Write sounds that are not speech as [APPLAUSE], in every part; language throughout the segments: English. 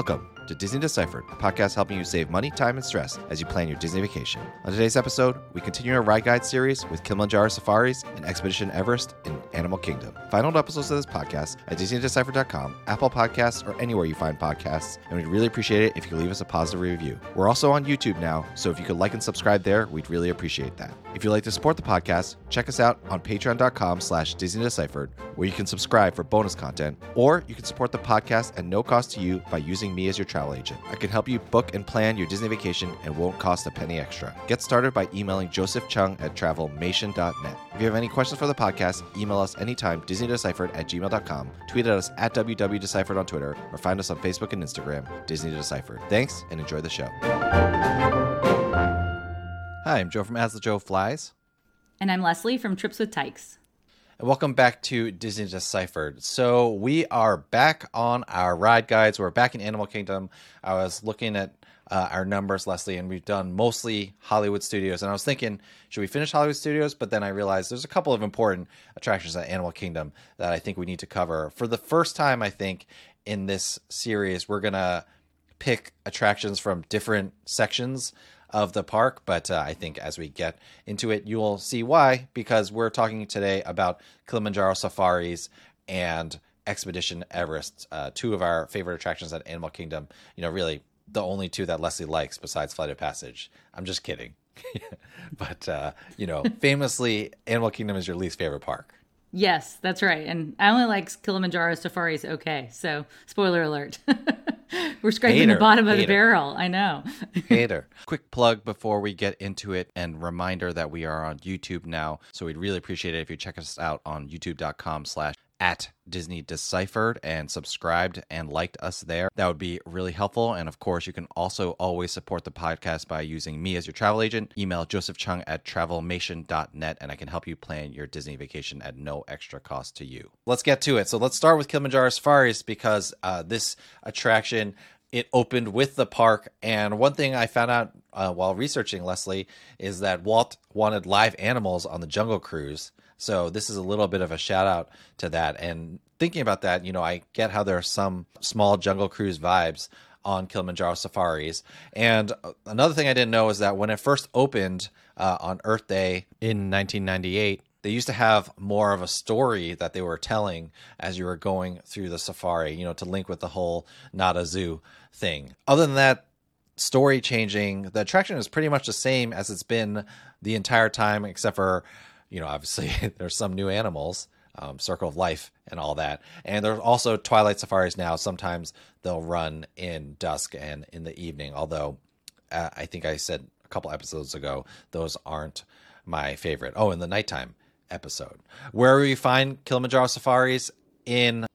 Welcome to Disney Deciphered, a podcast helping you save money, time, and stress as you plan your Disney vacation. On today's episode, we continue our ride guide series with Kilimanjaro Safaris and Expedition Everest in Animal Kingdom. Find episodes of this podcast at DisneyDeciphered.com, Apple Podcasts, or anywhere you find podcasts, and we'd really appreciate it if you leave us a positive review. We're also on YouTube now, so if you could like and subscribe there, we'd really appreciate that. If you'd like to support the podcast, check us out on patreon.com slash DisneyDeciphered, where you can subscribe for bonus content, or you can support the podcast at no cost to you by using me as your travel agent. I can help you book and plan your Disney vacation and won't cost a penny extra. Get started by emailing Joseph Cheung at travelmation.net. If you have any questions for the podcast, email us anytime, DisneyDeciphered at gmail.com, tweet at us at WWDeciphered on Twitter, or find us on Facebook and Instagram, Disney Deciphered. Thanks and enjoy the show. Hi, I'm Joe from As the Joe Flies. And I'm Leslie from Trips with Tykes. Welcome back to Disney Deciphered. So we are back on our ride guides. We're back in Animal Kingdom. I was looking at uh, our numbers, Leslie, and we've done mostly Hollywood Studios. And I was thinking, should we finish Hollywood Studios? But then I realized there's a couple of important attractions at Animal Kingdom that I think we need to cover. For the first time, I think, in this series, we're to pick attractions from different sections of the park. But uh, I think as we get into it, you will see why, because we're talking today about Kilimanjaro safaris and Expedition Everest, uh, two of our favorite attractions at Animal Kingdom. You know, really the only two that Leslie likes besides Flight of Passage. I'm just kidding. [LAUGHS] but, uh, you know, [LAUGHS] famously, Animal Kingdom is your least favorite park. Yes, that's right. And I only like Kilimanjaro safaris okay. So, spoiler alert. [LAUGHS] We're scraping Hater. the bottom of Hater. the barrel. I know. [LAUGHS] Hater. Quick plug before we get into it, and reminder that we are on YouTube now. So we'd really appreciate it if you check us out on youtube.com slash at Disney Deciphered and subscribed and liked us there. That would be really helpful. And of course, you can also always support the podcast by using me as your travel agent. Email Joseph Cheung at travelmation.net and I can help you plan your Disney vacation at no extra cost to you. Let's get to it. So let's start with Kilimanjaro Safaris because uh, this attraction it opened with the park. And one thing I found out uh, while researching Leslie is that Walt wanted live animals on the Jungle Cruise. So this is a little bit of a shout out to that. And thinking about that, you know, I get how there are some small Jungle Cruise vibes on Kilimanjaro safaris. And another thing I didn't know is that when it first opened uh, on Earth Day in 1998, they used to have more of a story that they were telling as you were going through the safari, you know, to link with the whole not a zoo thing. Other than that, story changing, the attraction is pretty much the same as it's been the entire time, except for, you know, obviously [LAUGHS] there's some new animals, um, Circle of Life and all that. And there's also Twilight Safaris now. Sometimes they'll run in dusk and in the evening, although uh, I think I said a couple episodes ago, those aren't my favorite. Oh, in the nighttime episode. Where we find Kilimanjaro safaris in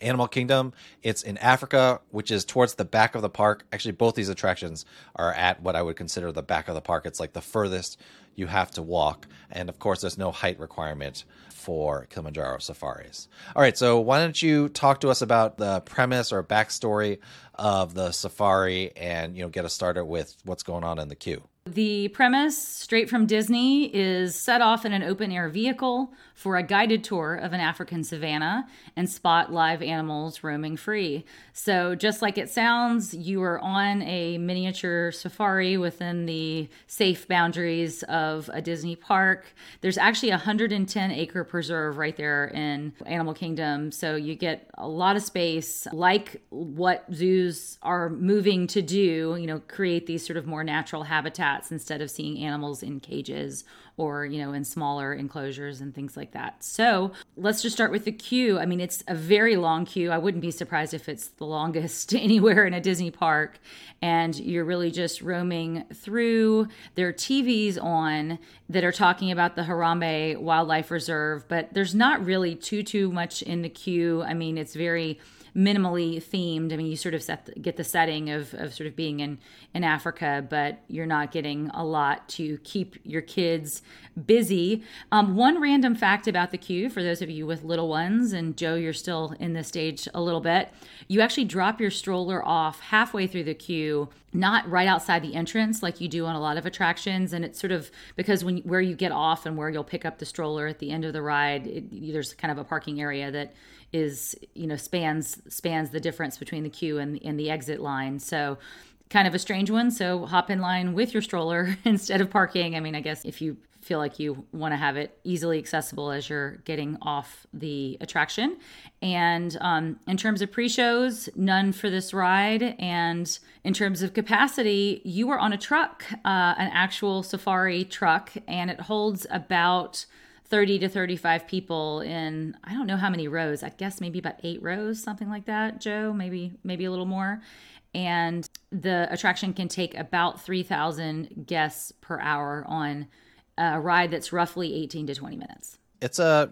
Animal Kingdom, it's in Africa, which is towards the back of the park. Actually, both these attractions are at what I would consider the back of the park. It's like the furthest you have to walk. And of course, there's no height requirement for Kilimanjaro safaris. All right, so why don't you talk to us about the premise or backstory of the safari and, you know, get us started with what's going on in the queue? The premise, straight from Disney, is set off in an open air vehicle for a guided tour of an African savanna and spot live animals roaming free. So, just like it sounds, you are on a miniature safari within the safe boundaries of a Disney park. There's actually a 110 acre preserve right there in Animal Kingdom. So, you get a lot of space, like what zoos are moving to do, you know, create these sort of more natural habitats instead of seeing animals in cages or you know in smaller enclosures and things like that. So let's just start with the queue. I mean it's a very long queue. I wouldn't be surprised if it's the longest [LAUGHS] anywhere in a disney park. And you're really just roaming through. There are tvs on that are talking about the harambe wildlife reserve but there's not really too too much in the queue. I mean it's very minimally themed. I mean, you sort of set get the setting of, of sort of being in in Africa, but you're not getting a lot to keep your kids busy. Um, one random fact about the queue for those of you with little ones, and Joe, you're still in this stage a little bit. You actually drop your stroller off halfway through the queue, not right outside the entrance like you do on a lot of attractions. And it's sort of because when where you get off and where you'll pick up the stroller at the end of the ride, it, there's kind of a parking area that is you know spans spans the difference between the queue and, and the exit line. So kind of a strange one. So hop in line with your stroller [LAUGHS] instead of parking. I mean, I guess if you feel like you want to have it easily accessible as you're getting off the attraction. And um, in terms of pre shows, none for this ride. And in terms of capacity, you are on a truck, uh, an actual safari truck, and it holds about 30 to 35 people in I don't know how many rows. I guess maybe about 8 rows, something like that, Joe, maybe maybe a little more. And the attraction can take about 3,000 guests per hour on a ride that's roughly 18 to 20 minutes. It's a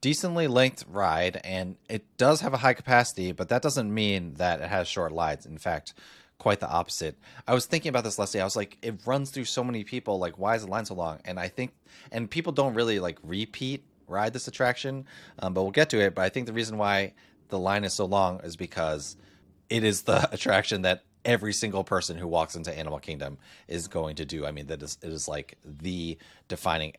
decently length ride and it does have a high capacity, but that doesn't mean that it has short lines. In fact, quite the opposite. I was thinking about this, Leslie. I was like, it runs through so many people. Like, why is the line so long? And I think, and people don't really like repeat ride this attraction, um, but we'll get to it. But I think the reason why the line is so long is because it is the [LAUGHS] attraction that every single person who walks into Animal Kingdom is going to do. I mean, that is it is like the defining.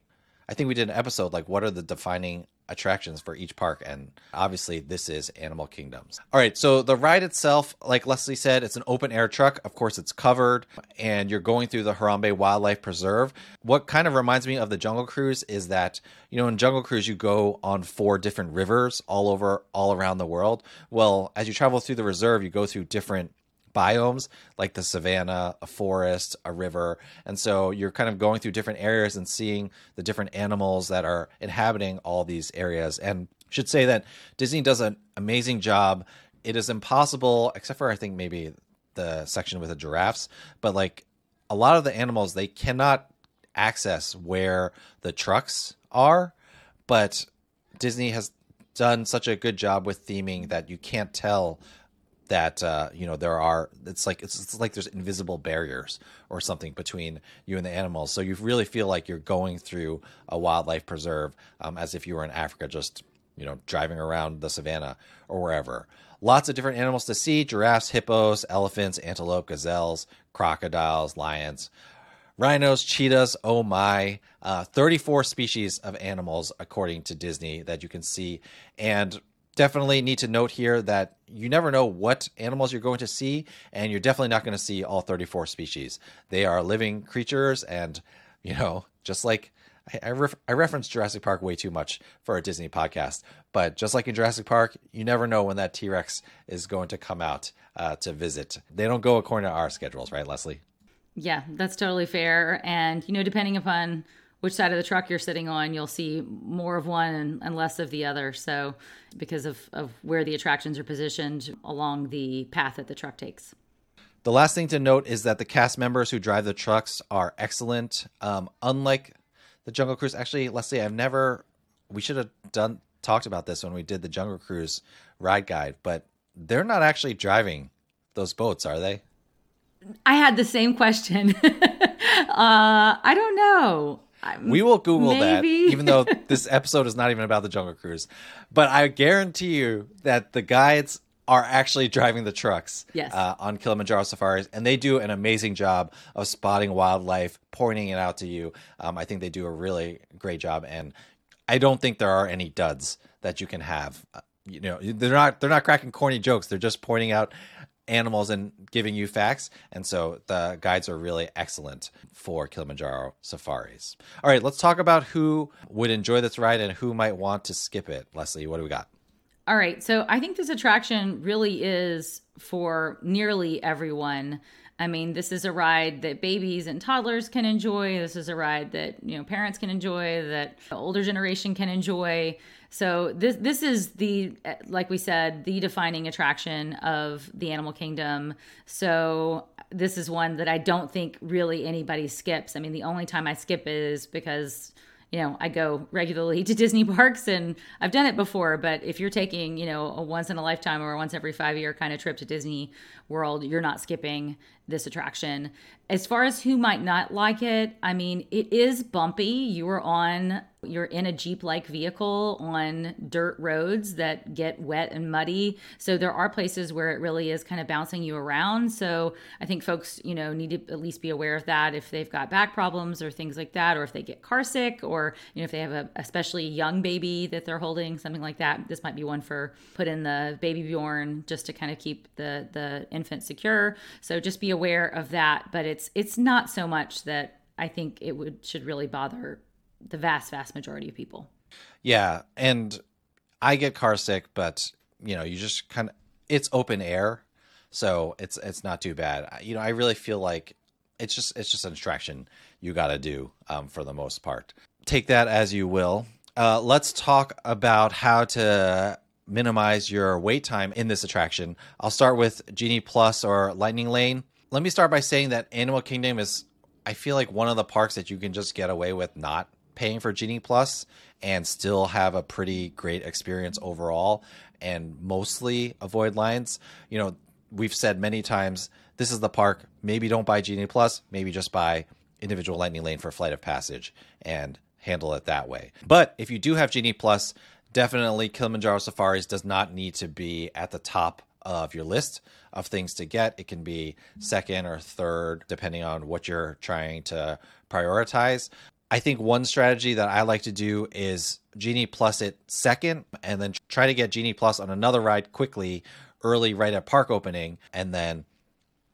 I think we did an episode like what are the defining attractions for each park and obviously this is animal kingdoms. All right so the ride itself like leslie said it's an open air truck. Of course it's covered and you're going through the harambe wildlife preserve. What kind of reminds me of the jungle cruise is that you know in jungle cruise you go on four different rivers all over all around the world. Well as you travel through the reserve you go through different biomes like the savanna, a forest, a river. And so you're kind of going through different areas and seeing the different animals that are inhabiting all these areas. And should say that Disney does an amazing job. It is impossible, except for I think maybe the section with the giraffes, but like a lot of the animals, they cannot access where the trucks are. But Disney has done such a good job with theming that you can't tell that uh, you know there are it's like it's, it's, like there's invisible barriers or something between you and the animals. So you really feel like you're going through a wildlife preserve um, as if you were in africa just you know driving around the savannah or wherever. Lots of different animals to see giraffes hippos elephants antelope gazelles crocodiles lions rhinos cheetahs oh my uh, 34 species of animals according to disney that you can see. And definitely need to note here that you never know what animals you're going to see, and you're definitely not going to see all 34 species. They are living creatures, and you know, just like I, I, ref, I reference Jurassic Park way too much for a Disney podcast, but just like in Jurassic Park, you never know when that T Rex is going to come out uh, to visit. They don't go according to our schedules, right, Leslie? Yeah, that's totally fair. And, you know, depending upon which side of the truck you're sitting on, you'll see more of one and, and, less of the other. So, because of, of where the attractions are positioned along the path that the truck takes. The last thing to note is that the cast members who drive the trucks are excellent. Um, unlike the Jungle Cruise, actually, Leslie, I've never. We should have done talked about this when we did the Jungle Cruise ride guide, but they're not actually driving those boats, are they? I had the same question. [LAUGHS] uh, I don't know we will Google Maybe. that, even though [LAUGHS] this episode is not even about the Jungle Cruise. But I guarantee you that the guides are actually driving the trucks yes. uh, on Kilimanjaro safaris, and they do an amazing job of spotting wildlife, pointing it out to you. Um, I think they do a really great job, and I don't think there are any duds that you can have. Uh, you know, they're not they're not cracking corny jokes. They're just pointing out animals and giving you facts. And so the guides are really excellent for Kilimanjaro safaris. All right, let's talk about who would enjoy this ride and who might want to skip it. Leslie, what do we got? All right, so I think this attraction really is for nearly everyone. I mean, this is a ride that babies and toddlers can enjoy. This is a ride that, you know, parents can enjoy, that the older generation can enjoy. So this this is the like we said the defining attraction of the animal kingdom. So this is one that I don't think really anybody skips. I mean, the only time I skip is because you know, I go regularly to Disney [LAUGHS] parks and I've done it before, but if you're taking, you know, a once in a lifetime or a once every five year kind of trip to Disney World, you're not skipping this attraction. As far as who might not like it, I mean, it is bumpy. You are on you're in a Jeep like vehicle on dirt roads that get wet and muddy. So there are places where it really is kind of bouncing you around. So I think folks, you know, need to at least be aware of that if they've got back problems or things like that, or if they get car sick, or, you know, if they have a especially young baby that they're holding, something like that. This might be one for put in the baby Bjorn just to kind of keep the, the infant secure. So just be aware of that. But it's, it's not so much that I think it would should really bother the vast, vast majority of people. Yeah. And I get car sick, but you know, you just kind of, it's open air. So it's, it's not too bad. You know, I really feel like it's just, it's just an attraction you got to do um, for the most part. Take that as you will. Uh, let's talk about how to minimize your wait time in this attraction. I'll start with Genie Plus or Lightning Lane. Let me start by saying that Animal Kingdom is, I feel like, one of the parks that you can just get away with not paying for Genie Plus and still have a pretty great experience overall and mostly avoid lines. You know, we've said many times this is the park. Maybe don't buy Genie Plus, maybe just buy individual Lightning Lane for Flight of Passage and handle it that way. But if you do have Genie Plus, definitely Kilimanjaro Safaris does not need to be at the top of your list of things to get. It can be second or third, depending on what you're trying to prioritize. I think one strategy that I like to do is Genie Plus it second, and then try to get Genie Plus on another ride quickly, early, right at park opening. And then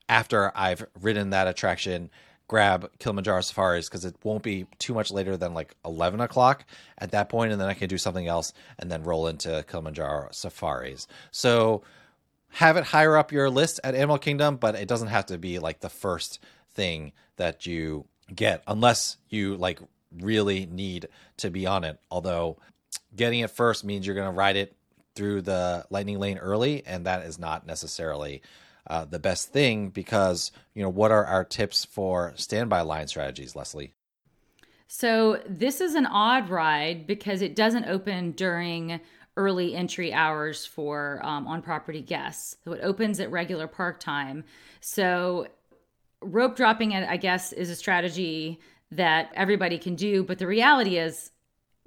after I've ridden that attraction, grab Kilimanjaro Safaris because it won't be too much later than like 11 o'clock at that point, and then I can do something else and then roll into Kilimanjaro Safaris. So have it higher up your list at Animal Kingdom, but it doesn't have to be like the first thing that you get unless you like really need to be on it. Although getting it first means you're going to ride it through the lightning lane early, and that is not necessarily uh, the best thing because you know what are our tips for standby line strategies, Leslie? So this is an odd ride because it doesn't open during early entry hours for um, on property guests. So it opens at regular park time. So rope dropping I guess, is a strategy that everybody can do. But the reality is,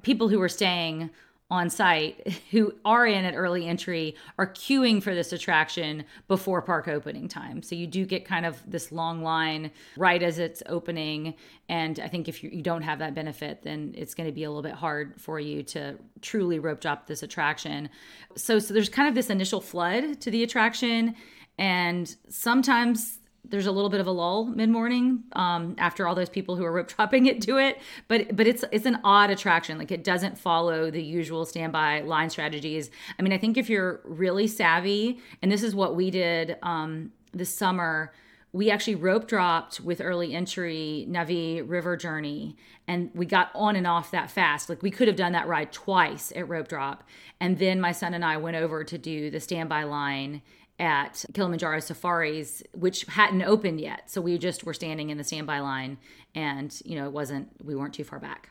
people who are staying on site who are in at early entry are queuing for this attraction before park opening time. So you do get kind of this long line right as it's opening. And I think if you, you don't have that benefit, then it's going to be a little bit hard for you to truly rope drop this attraction. So, so there's kind of this initial flood to the attraction. And sometimes there's a little bit of a lull mid morning um, after all those people who are rope dropping it do it. But but it's it's an odd attraction. Like it doesn't follow the usual standby line strategies. I mean, I think if you're really savvy, and this is what we did um, this summer. We actually rope dropped with early entry Na'vi River Journey, and we got on and off that fast. Like we could have done that ride twice at rope drop, and then my son and I went over to do the standby line at Kilimanjaro Safaris, which hadn't opened yet. So we just were standing in the standby line and, you know, it wasn't, we weren't too far back.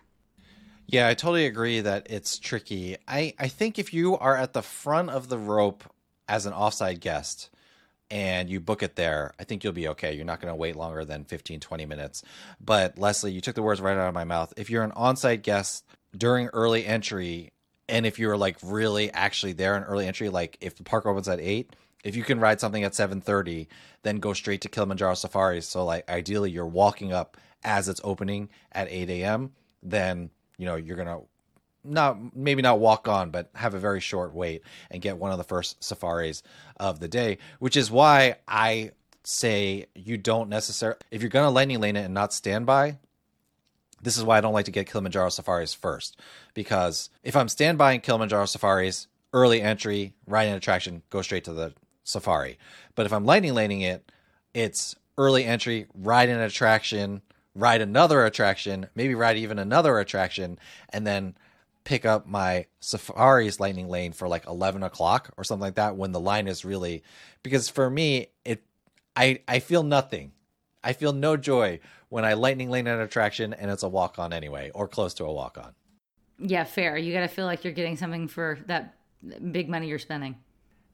Yeah, I totally agree that it's tricky. I, I think if you are at the front of the rope as an offside guest and you book it there, I think you'll be okay. You're not going to wait longer than 15, 20 minutes. But Leslie, you took the words right out of my mouth. If you're an onside guest during early entry, and if you're like really actually there in early entry, like if the park opens at eight, if you can ride something at 7:30 then go straight to Kilimanjaro Safaris so like ideally you're walking up as it's opening at 8 a.m then you know you're gonna not maybe not walk on but have a very short wait and get one of the first safaris of the day which is why I say you don't necessarily if you're gonna lightning lane it and not stand by. this is why I don't like to get Kilimanjaro Safaris first because if I'm standby in Kilimanjaro Safaris early entry, ride an attraction, go straight to the Safari. But if I'm lightning laning it, it's early entry, ride an attraction, ride another attraction, maybe ride even another attraction, and then pick up my Safari's lightning lane for like 11 o'clock or something like that when the line is really because for me it I I feel nothing. I feel no joy when I lightning lane an attraction and it's a walk on anyway or close to a walk on. Yeah, fair. You got to feel like you're getting something for that big money you're spending.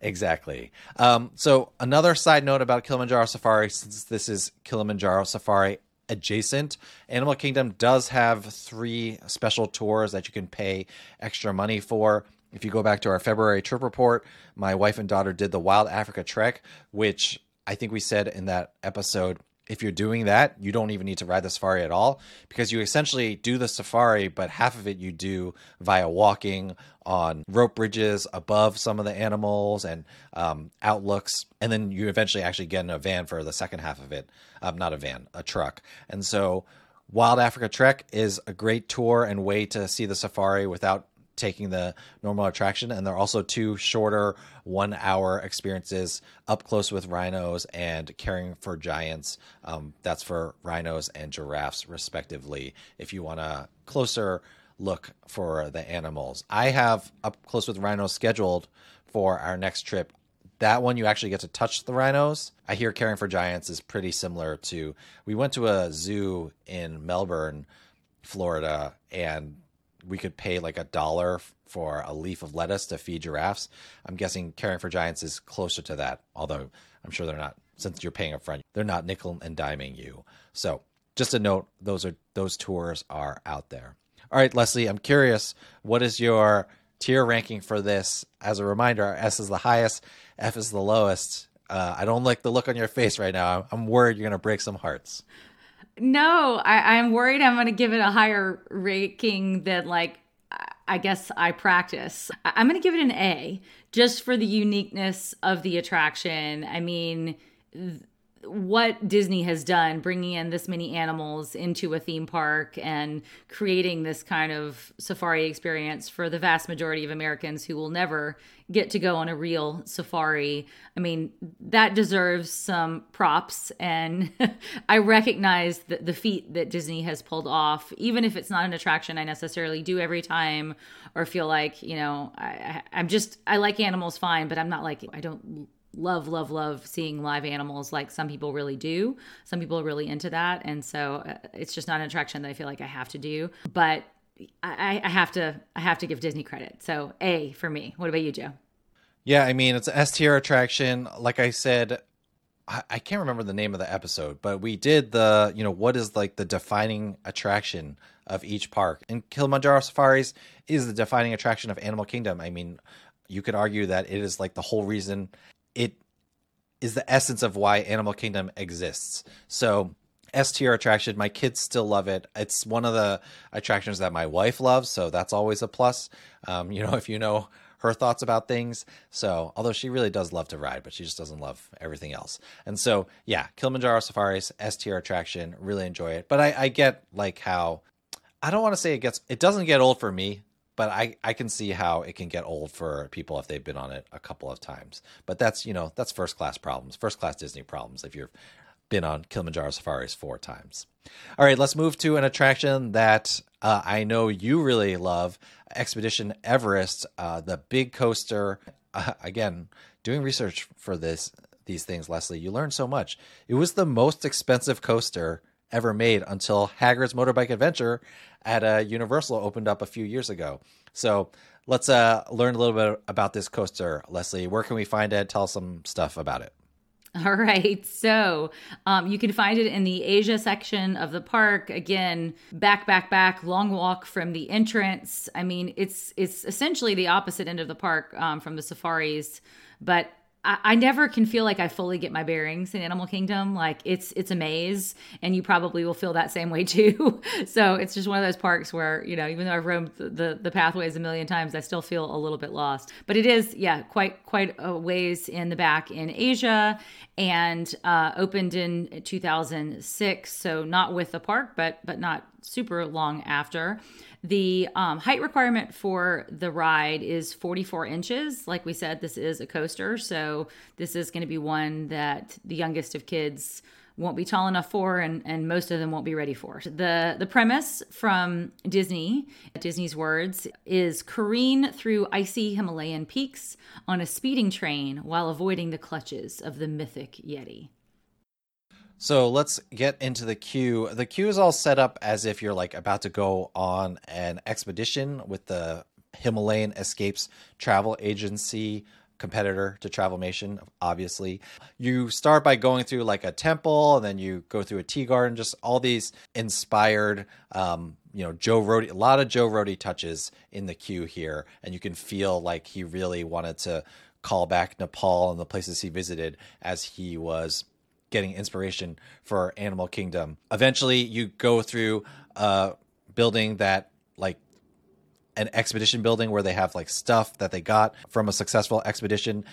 Exactly. Um, so another side note about Kilimanjaro Safari, since this is Kilimanjaro Safari adjacent. Animal Kingdom does have three special tours that you can pay extra money for. If you go back to our February trip report, my wife and daughter did the Wild Africa Trek, which I think we said in that episode if you're doing that, you don't even need to ride the safari at all because you essentially do the safari, but half of it you do via walking on rope bridges above some of the animals and um, outlooks. And then you eventually actually get in a van for the second half of it. Um, not a van, a truck. And so Wild Africa Trek is a great tour and way to see the safari without taking the normal attraction. And there are also two shorter one hour experiences up close with rhinos and caring for giants. Um, that's for rhinos and giraffes, respectively, if you want a closer look for the animals. I have up close with rhinos scheduled for our next trip. That one you actually get to touch the rhinos. I hear caring for giants is pretty similar to. We went to a zoo in Melbourne, Florida, and we could pay like a dollar for a leaf of lettuce to feed giraffes. I'm guessing caring for giants is closer to that, although I'm sure they're not since you're paying up front. They're not nickel and diming you. So just a note, those are those tours are out there. All right, Leslie, I'm curious, what is your tier ranking for this? As a reminder, S is the highest, F is the lowest. Uh, I don't like the look on your face right now. I'm worried you're going to break some hearts. No, I, I'm worried I'm going to give it a higher ranking than like I guess I practice. I'm going to give it an A just for the uniqueness of the attraction. I mean, what Disney has done, bringing in this many animals into a theme park and creating this kind of safari experience for the vast majority of Americans who will never get to go on a real safari. I mean, that deserves some props. And [LAUGHS] I recognize the, the feat that Disney has pulled off, even if it's not an attraction I necessarily do every time or feel like, you know, I, I'm just, I like animals fine, but I'm not like, I don't love, love, love seeing live animals like some people really do. Some people are really into that. And so uh, it's just not an attraction that I feel like I have to do. But I, I have to I have to give Disney credit. So A for me. What about you, Joe? Yeah, I mean it's an S tier attraction. Like I said, I, I can't remember the name of the episode, but we did the you know what is like the defining attraction of each park. And Kilimanjaro Safaris is the defining attraction of Animal Kingdom. I mean, you could argue that it is like the whole reason it is the essence of why Animal Kingdom exists. So S tier attraction. My kids still love it. It's one of the attractions that my wife loves, so that's always a plus. Um, you know, [LAUGHS] if you know her thoughts about things. So, although she really does love to ride, but she just doesn't love everything else. And so, yeah, Kilimanjaro Safaris, S tier attraction. Really enjoy it. But I, I get like how I don't want to say it gets. It doesn't get old for me but I, I can see how it can get old for people if they've been on it a couple of times. But that's you know that's first class problems, first class Disney problems. If you've been on Kilimanjaro safaris four times. All right, let's move to an attraction that uh, I know you really love, Expedition Everest, uh, the big coaster. Uh, again, doing research for this these things, Leslie, you learn so much. It was the most expensive coaster ever made until Hagrid's Motorbike Adventure at uh, Universal opened up a few years ago. So let's uh, learn a little bit about this coaster, Leslie. Where can we find it? Tell us some stuff about it. All right. So um, you can find it in the Asia section of the park. Again, back, back, back, long walk from the entrance. I mean, it's it's essentially the opposite end of the park um, from the safaris, but I, never can feel like I fully get my bearings in Animal Kingdom. Like it's it's a maze, and you probably will feel that same way [LAUGHS] too. so it's just one of those parks where you know, even though I've roamed the the pathways a million times, I still feel a little bit lost. But it is, yeah, quite quite a ways in the back in Asia, and uh, opened in 2006. So not with the park, but but not super long after. The um, height requirement for the ride is 44 inches. Like we said, this is a coaster, so this is going to be one that the youngest of kids won't be tall enough for and, and most of them won't be ready for. The the premise from Disney, Disney's words, is careen through icy Himalayan peaks on a speeding train while avoiding the clutches of the mythic Yeti. So let's get into the queue. The queue is all set up as if you're like about to go on an expedition with the Himalayan Escapes Travel Agency competitor to Travelmation, obviously. You start by going through like a temple, and then you go through a tea garden, just all these inspired, um, you know, Joe Rohde, a lot of Joe Rohde touches in the queue here, and you can feel like he really wanted to call back Nepal and the places he visited as he was getting inspiration for Animal Kingdom. Eventually, you go through a building that like an expedition building where they have like stuff that they got from a successful expedition.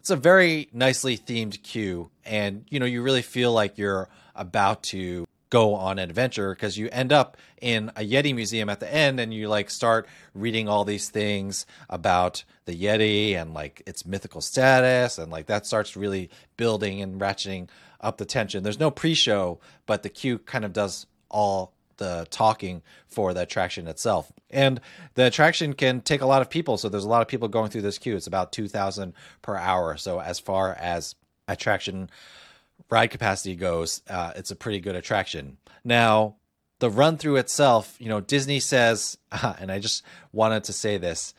It's a very nicely themed queue, and you know you really feel like you're about to go on an adventure because you end up in a Yeti museum at the end and you like start reading all these things about the Yeti and like its mythical status and like that starts really building and ratcheting up the tension. There's no pre-show, but the queue kind of does all the talking for the attraction itself. And the attraction can take a lot of people. So there's a lot of people going through this queue. It's about 2,000 per hour. So as far as attraction ride capacity goes, uh, it's a pretty good attraction. Now, the run through itself, you know, Disney says, [LAUGHS] and I just wanted to say this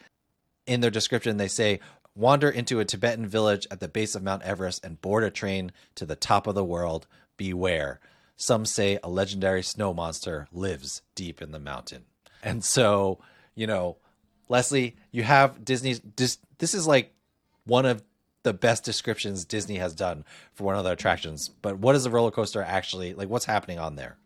in their description, they say, wander into a Tibetan village at the base of Mount Everest and board a train to the top of the world. Beware. Some say a legendary snow monster lives deep in the mountain. And so, you know, Leslie, you have Disney's. This, this is like one of the best descriptions Disney has done for one of their attractions. But what is the roller coaster actually like? What's happening on there?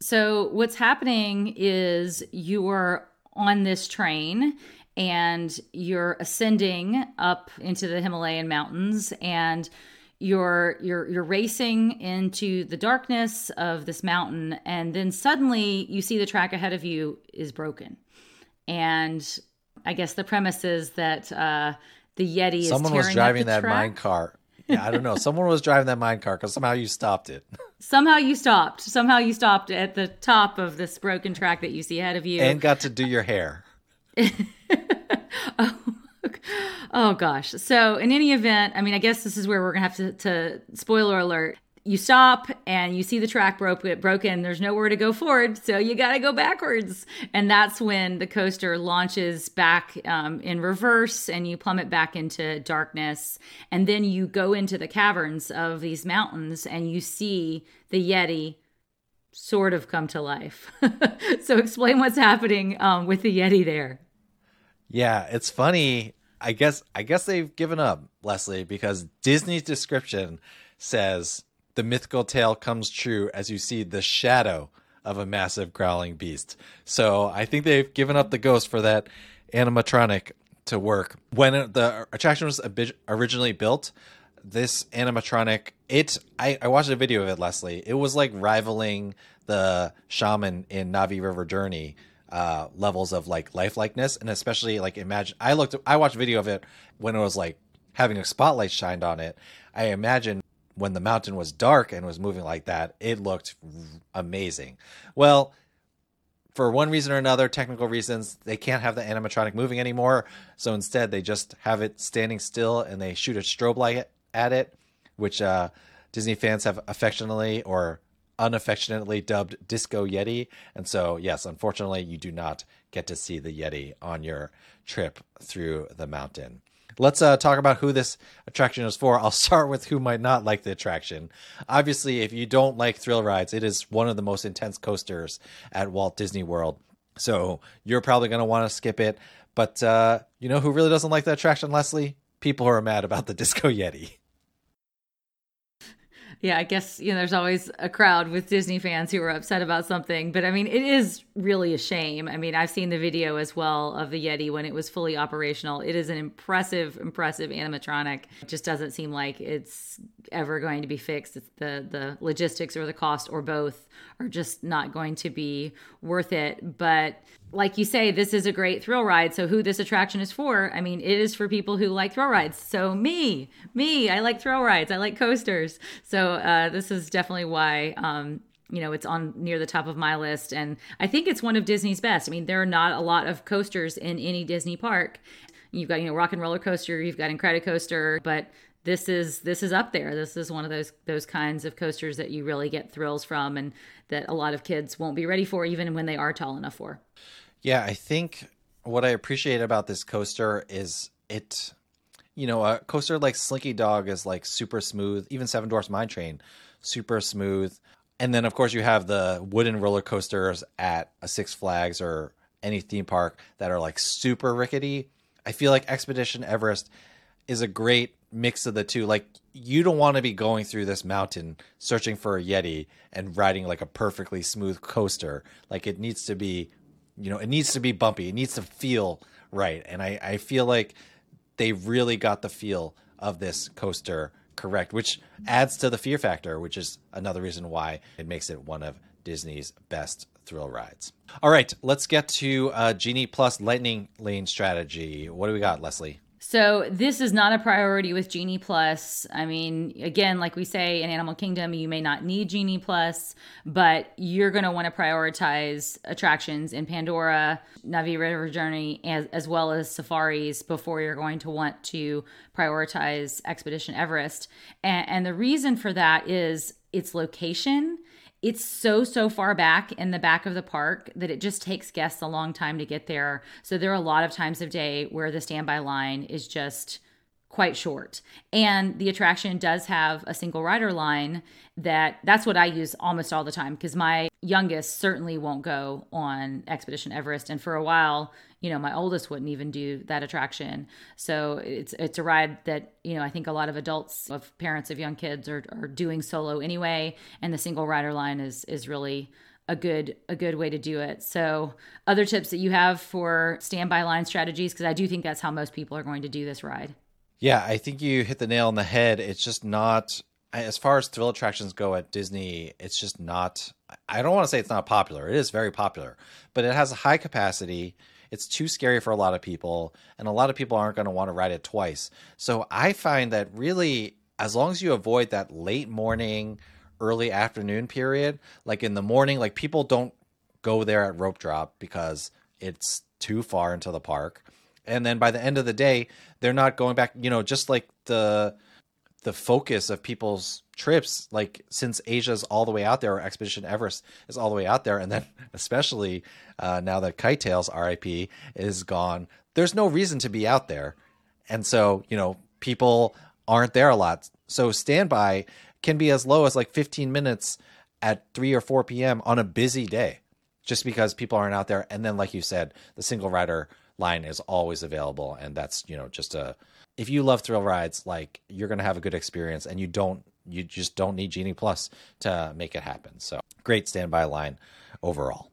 So, what's happening is you are on this train and you're ascending up into the Himalayan mountains and you're you're you're racing into the darkness of this mountain and then suddenly you see the track ahead of you is broken. And i guess the premise is that uh the yeti is someone was driving that mine car. Yeah i don't know. Someone was driving that mine car because somehow you stopped it. [LAUGHS] Somehow you stopped. Somehow you stopped at the top of this broken track that you see ahead of you. And got to do your hair oh [LAUGHS] oh gosh. So in any event, I mean, I guess this is where we're gonna have to, to spoiler alert. You stop and you see the track broke, broken. There's nowhere to go forward, so you got to go backwards. And that's when the coaster launches back um, in reverse, and you plummet back into darkness. And then you go into the caverns of these mountains, and you see the Yeti sort of come to life. [LAUGHS] so explain what's happening um, with the Yeti there. Yeah, it's funny. I guess I guess they've given up, Leslie, because Disney's description says the mythical tale comes true as you see the shadow of a massive growling beast. So I think they've given up the ghost for that animatronic to work. When the attraction was originally built, this animatronic, it I, I watched a video of it, Leslie. It was like rivaling the shaman in Na'vi River Journey uh, levels of like lifelikeness, and especially like imagine. I looked, I watched a video of it when it was like having a spotlight shined on it. I imagine when the mountain was dark and was moving like that, it looked amazing. Well, for one reason or another, technical reasons, they can't have the animatronic moving anymore. So instead, they just have it standing still and they shoot a strobe light at it, which uh, Disney fans have affectionately or unaffectionately dubbed Disco Yeti. And so, yes, unfortunately, you do not get to see the Yeti on your trip through the mountain. Let's uh, talk about who this attraction is for. I'll [LAUGHS] start with who might not like the attraction. Obviously, if you don't like thrill rides, it is one of the most intense coasters at Walt Disney World. So you're probably going to want to skip it. But uh, you know who really doesn't like the attraction, Leslie? People who are mad about the Disco Yeti [LAUGHS] yeah, I guess you know there's always a crowd with Disney fans who are upset about something, but I mean it is really a shame. I mean I've seen the video as well of the Yeti when it was fully operational. It is an impressive, impressive animatronic. It just doesn't seem like it's ever going to be fixed. It's the the logistics or the cost or both are just not going to be worth it. But like you say, this is a great thrill ride. So who this attraction is for? I mean, it is for people who like thrill rides. So me, me, I like thrill rides. I like coasters. So uh, this is definitely why. Um, you know, it's on near the top of my list. And I think it's one of Disney's best. I mean, there are not a lot of coasters in any Disney park. You've got, you know, Rock and Roller Coaster, you've got Incredicoaster, but this is this is up there. This is one of those those kinds of coasters that you really get thrills from and that a lot of kids won't be ready for even when they are tall enough for. Yeah, I think what I appreciate about this coaster is it you know, a coaster like Slinky Dog is like super smooth. Even Seven Dwarfs Mine Train, super smooth. And then, of course, you have the wooden roller coasters at a Six Flags or any theme park that are like super rickety. I feel like Expedition Everest is a great mix of the two. Like, you don't want to be going through this mountain searching for a Yeti and riding like a perfectly smooth coaster. Like, it needs to be, you know, it needs to be bumpy. It needs to feel right. And I, I feel like they really got the feel of this coaster correct, which adds to the fear factor, which is another reason why it makes it one of Disney's best thrill rides. All right, let's get to uh, Genie Plus Lightning Lane strategy. What do we got, Leslie? So this is not a priority with Genie Plus. I mean, again, like we say in Animal Kingdom, you may not need Genie Plus, but you're going to want to prioritize attractions in Pandora, Na'vi River Journey, as, as well as safaris before you're going to want to prioritize Expedition Everest. And, and the reason for that is its location it's so so far back in the back of the park that it just takes guests a long time to get there. So there are a lot of times of day where the standby line is just quite short. And the attraction does have a single rider line that that's what i use almost all the time because my youngest certainly won't go on expedition everest. And for a while you know my oldest wouldn't even do that attraction. So it's it's a ride that you know i think a lot of adults of parents of young kids are, are doing solo anyway. And the single rider line is is really a good a good way to do it. So other tips that you have for standby line strategies because i do think that's how most people are going to do this ride yeah i think you hit the nail on the head it's just not as far as thrill attractions go at disney it's just not i don't want to say it's not popular it is very popular but it has a high capacity it's too scary for a lot of people, and a lot of people aren't going to want to ride it twice. So I find that really, as long as you avoid that late morning, early afternoon period, like in the morning, like people don't go there at rope drop because it's too far into the park. And then by the end of the day, they're not going back, you know, just like the the focus of people's trips like since asia's all the way out there or expedition everest is all the way out there and then [LAUGHS] especially uh, now that kite tails rip is gone there's no reason to be out there. And so you know people aren't there a lot. So standby can be as low as like 15 minutes at 3 or 4 p.m on a busy day just because people aren't out there. And then like you said the single rider line is always available and that's you know just a if you love thrill rides, like you're gonna have a good experience, and you don't, you just don't need Genie Plus to make it happen. So great standby line overall.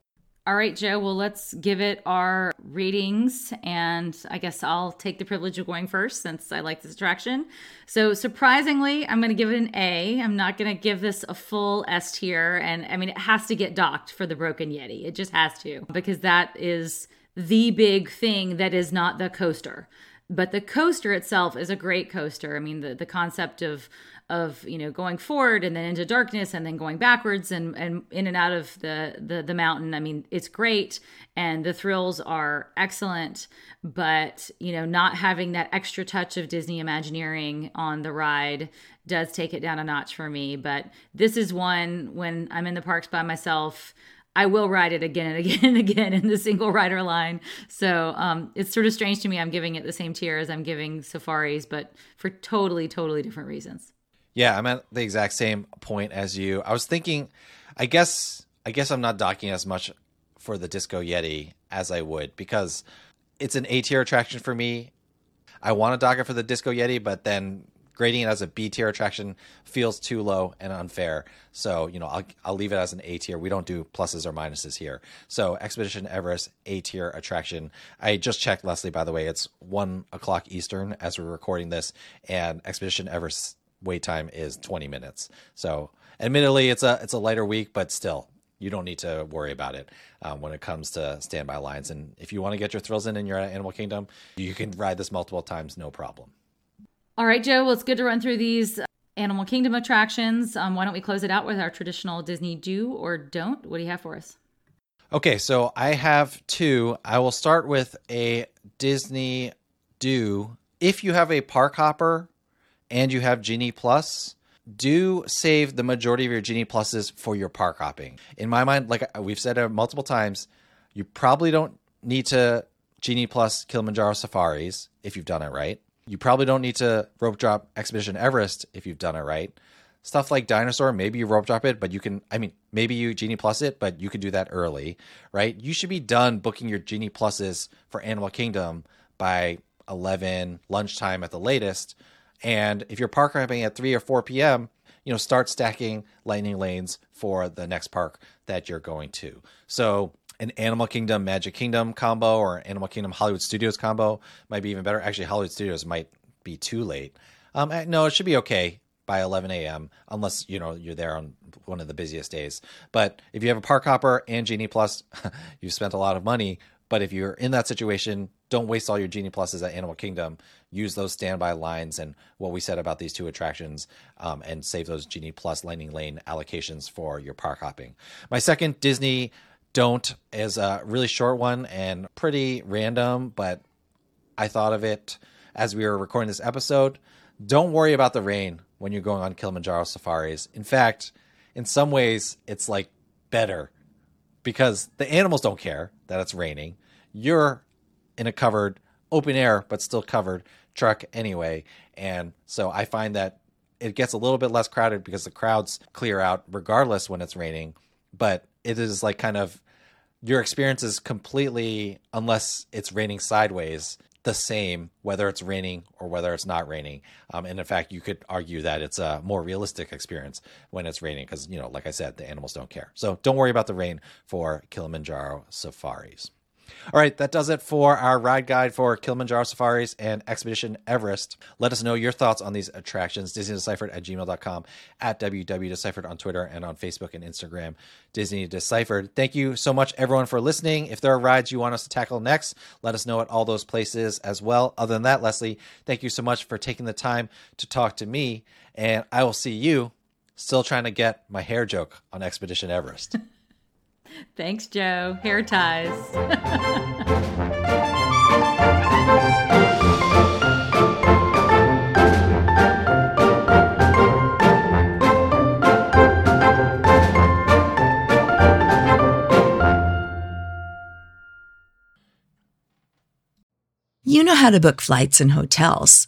All right, Joe. Well, let's give it our ratings. And I guess I'll take the privilege of going first since I like this attraction. So, surprisingly, I'm going to give it an A. I'm not going to give this a full S tier. And I mean, it has to get docked for the Broken Yeti. It just has to, because that is the big thing that is not the coaster but the coaster itself is a great coaster. I mean, the, the concept of of you know going forward and then into darkness and then going backwards and and in and out of the the, the mountain. I mean, it's great and the thrills are excellent, but you know, not having that extra touch of Disney Imagineering on the ride does take it down a notch for me. But this is one when I'm in the parks by myself. I will ride it again and [LAUGHS] again and again in the single rider line. So um, it's sort of strange to me. I'm giving it the same tier as I'm giving safaris, but for totally, totally different reasons. Yeah, I'm at the exact same point as you. I was thinking, I guess, I guess I'm not docking as much for the Disco Yeti as I would because it's an A tier attraction for me. I want to dock it for the Disco Yeti, but then grading it as a B tier attraction feels too low and unfair. So, you know, I'll, I'll leave it as an A tier. We don't do pluses or minuses here. So, Expedition Everest, A tier attraction. I just checked, Leslie, by the way, it's one o'clock Eastern as we're recording this, and Expedition Everest wait time is 20 minutes. So, admittedly, it's a it's a lighter week, but still, you don't need to worry about it um, when it comes to standby lines. And if you want to get your thrills in and you're at Animal Kingdom, you can ride this multiple times, no problem. All right, Joe. Well, it's good to run through these Animal Kingdom attractions. Um, why don't we close it out with our traditional Disney do or don't? What do you have for us? Okay, so I have two. I will start with a Disney do. If you have a park hopper and you have Genie Plus, do save the majority of your Genie Pluses for your park hopping. In my mind, like we've said multiple times, you probably don't need to Genie Plus Kilimanjaro Safaris if you've done it right You probably don't need to rope drop Expedition Everest if you've done it right. Stuff like Dinosaur, maybe you rope drop it, but you can, I mean, maybe you Genie Plus it, but you can do that early, right? You should be done booking your Genie Pluses for Animal Kingdom by 11, lunchtime at the latest. And if you're park hopping at 3 or 4 p.m., you know, start stacking lightning lanes for the next park that you're going to. So an Animal Kingdom Magic Kingdom combo or Animal Kingdom Hollywood Studios combo might be even better. Actually, Hollywood Studios might be too late. Um, no, it should be okay by 11 a.m. unless you know you're there on one of the busiest days. But if you have a park hopper and Genie Plus, [LAUGHS] you've spent a lot of money. But if you're in that situation, don't waste all your Genie Pluses at Animal Kingdom. Use those standby lines and what we said about these two attractions um, and save those Genie Plus Lightning Lane allocations for your park hopping. My second Disney don't is a really short one and pretty random, but I thought of it as we were recording this episode. Don't worry about the rain when you're going on Kilimanjaro safaris. In fact, in some ways, it's like better because the animals don't care that it's raining. You're in a covered, open air, but still covered truck anyway. And so I find that it gets a little bit less crowded because the crowds clear out regardless when it's raining. But it is like kind of your experience is completely, unless it's raining sideways, the same whether it's raining or whether it's not raining. Um, and in fact, you could argue that it's a more realistic experience when it's raining because, you know, like I said, the animals don't care. So don't worry about the rain for Kilimanjaro safaris. All right, that does it for our ride guide for Kilimanjaro Safaris and Expedition Everest. Let us know your thoughts on these attractions. Disney Deciphered at gmail.com, at WWDeciphered on Twitter and on Facebook and Instagram. Disney Deciphered. Thank you so much, everyone, for listening. If there are rides you want us to tackle next, let us know at all those places as well. Other than that, Leslie, thank you so much for taking the time to talk to me. And I will see you still trying to get my hair joke on Expedition Everest. [LAUGHS] [LAUGHS] Thanks, Joe. Hair ties. You know how to book flights and hotels.